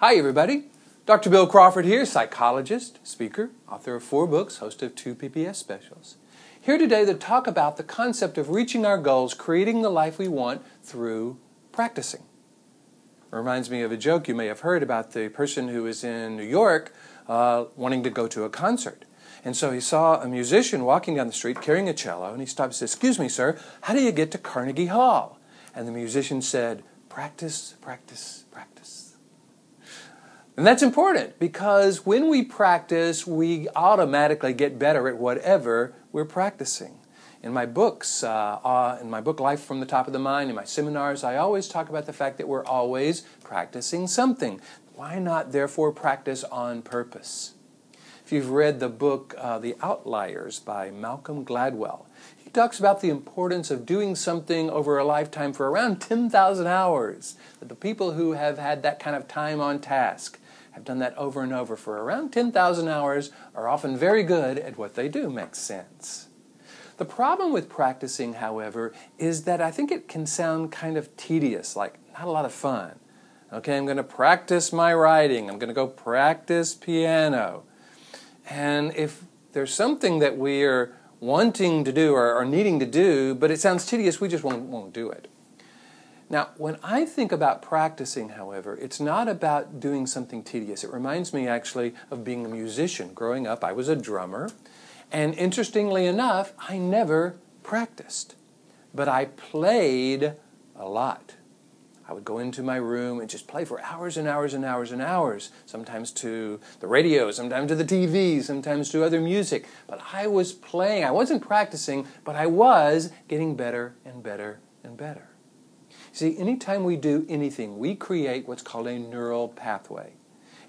Hi, everybody. Dr. Bill Crawford here, psychologist, speaker, author of four books, host of two PBS specials. Here today to talk about the concept of reaching our goals, creating the life we want through practicing. It reminds me of a joke you may have heard about the person who was in New York uh, wanting to go to a concert. And so he saw a musician walking down the street carrying a cello, and he stopped and said, Excuse me, sir, how do you get to Carnegie Hall? And the musician said, Practice, practice, practice. And that's important because when we practice, we automatically get better at whatever we're practicing. In my books, uh, uh, in my book Life from the Top of the Mind, in my seminars, I always talk about the fact that we're always practicing something. Why not, therefore, practice on purpose? If you've read the book uh, The Outliers by Malcolm Gladwell, talks about the importance of doing something over a lifetime for around 10,000 hours. That the people who have had that kind of time on task have done that over and over for around 10,000 hours are often very good at what they do. Makes sense. The problem with practicing, however, is that I think it can sound kind of tedious, like not a lot of fun. Okay, I'm going to practice my writing. I'm going to go practice piano. And if there's something that we are wanting to do or, or needing to do, but it sounds tedious, we just won't, won't do it. Now, when I think about practicing, however, it's not about doing something tedious. It reminds me actually of being a musician. Growing up, I was a drummer, and interestingly enough, I never practiced, but I played a lot. I would go into my room and just play for hours and hours and hours and hours, sometimes to the radio, sometimes to the TV, sometimes to other music. But I was playing. I wasn't practicing, but I was getting better and better and better. See, anytime we do anything, we create what's called a neural pathway.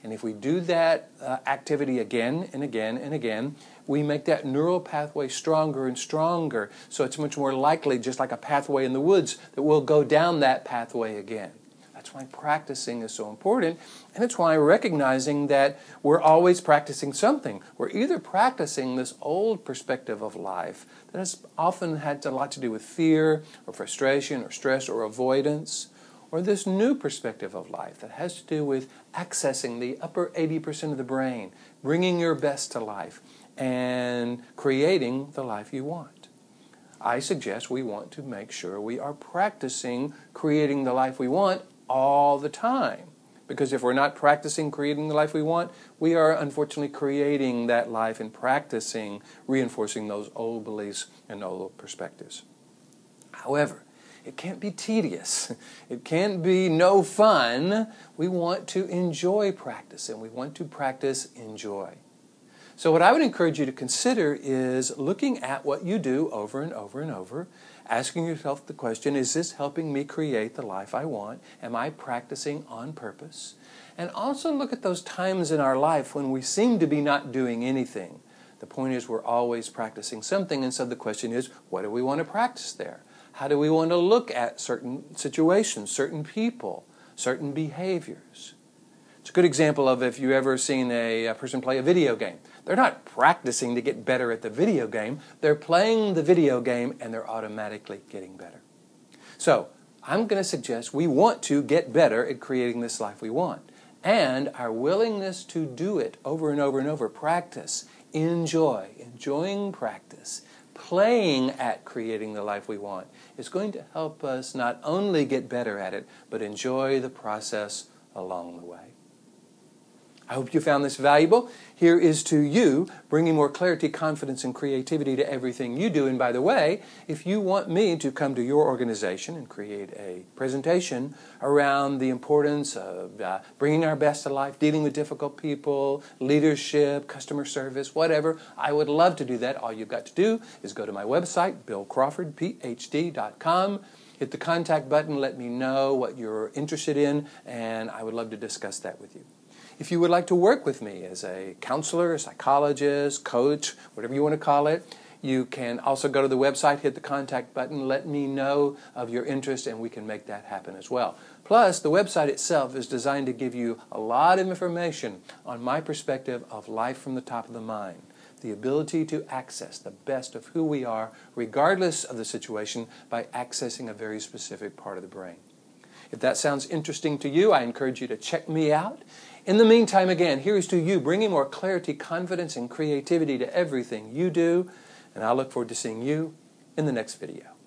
And if we do that uh, activity again and again and again, we make that neural pathway stronger and stronger. So it's much more likely, just like a pathway in the woods, that we'll go down that pathway again. That's why practicing is so important. And it's why recognizing that we're always practicing something. We're either practicing this old perspective of life that has often had a lot to do with fear or frustration or stress or avoidance or this new perspective of life that has to do with accessing the upper 80% of the brain, bringing your best to life, and creating the life you want. I suggest we want to make sure we are practicing creating the life we want all the time. Because if we're not practicing creating the life we want, we are unfortunately creating that life and practicing reinforcing those old beliefs and old perspectives. However, it can't be tedious. It can't be no fun. We want to enjoy practice, and we want to practice enjoy. So, what I would encourage you to consider is looking at what you do over and over and over, asking yourself the question Is this helping me create the life I want? Am I practicing on purpose? And also look at those times in our life when we seem to be not doing anything. The point is, we're always practicing something, and so the question is, what do we want to practice there? How do we want to look at certain situations, certain people, certain behaviors? It's a good example of if you ever seen a, a, person play a video game. They're not practicing to get better at the video game, they're playing the video game and they're automatically getting better. So, I'm going to suggest we want to get better at creating this life we want. And our willingness to do it over and over and over, practice, enjoy, enjoying practice, playing at creating the life we want is going to help us not only get better at it, but enjoy the process along the way. I hope you found this valuable. Here is to you, bringing more clarity, confidence, and creativity to everything you do. And by the way, if you want me to come to your organization and create a presentation around the importance of uh, bringing our best to life, dealing with difficult people, leadership, customer service, whatever, I would love to do that. All you've got to do is go to my website, billcrawfordphd.com hit the contact button, let me know what you're interested in, and I would love to discuss that with you. If you would like to work with me as a counselor, a psychologist, coach, whatever you want to call it, you can also go to the website, hit the contact button, let me know of your interest, and we can make that happen as well. Plus, the website itself is designed to give you a lot of information on my perspective of life from the top of the mind. The ability to access the best of who we are, regardless of the situation, by accessing a very specific part of the brain. If that sounds interesting to you, I encourage you to check me out. In the meantime, again, here's to you bringing more clarity, confidence, and creativity to everything you do. And I look forward to seeing you in the next video.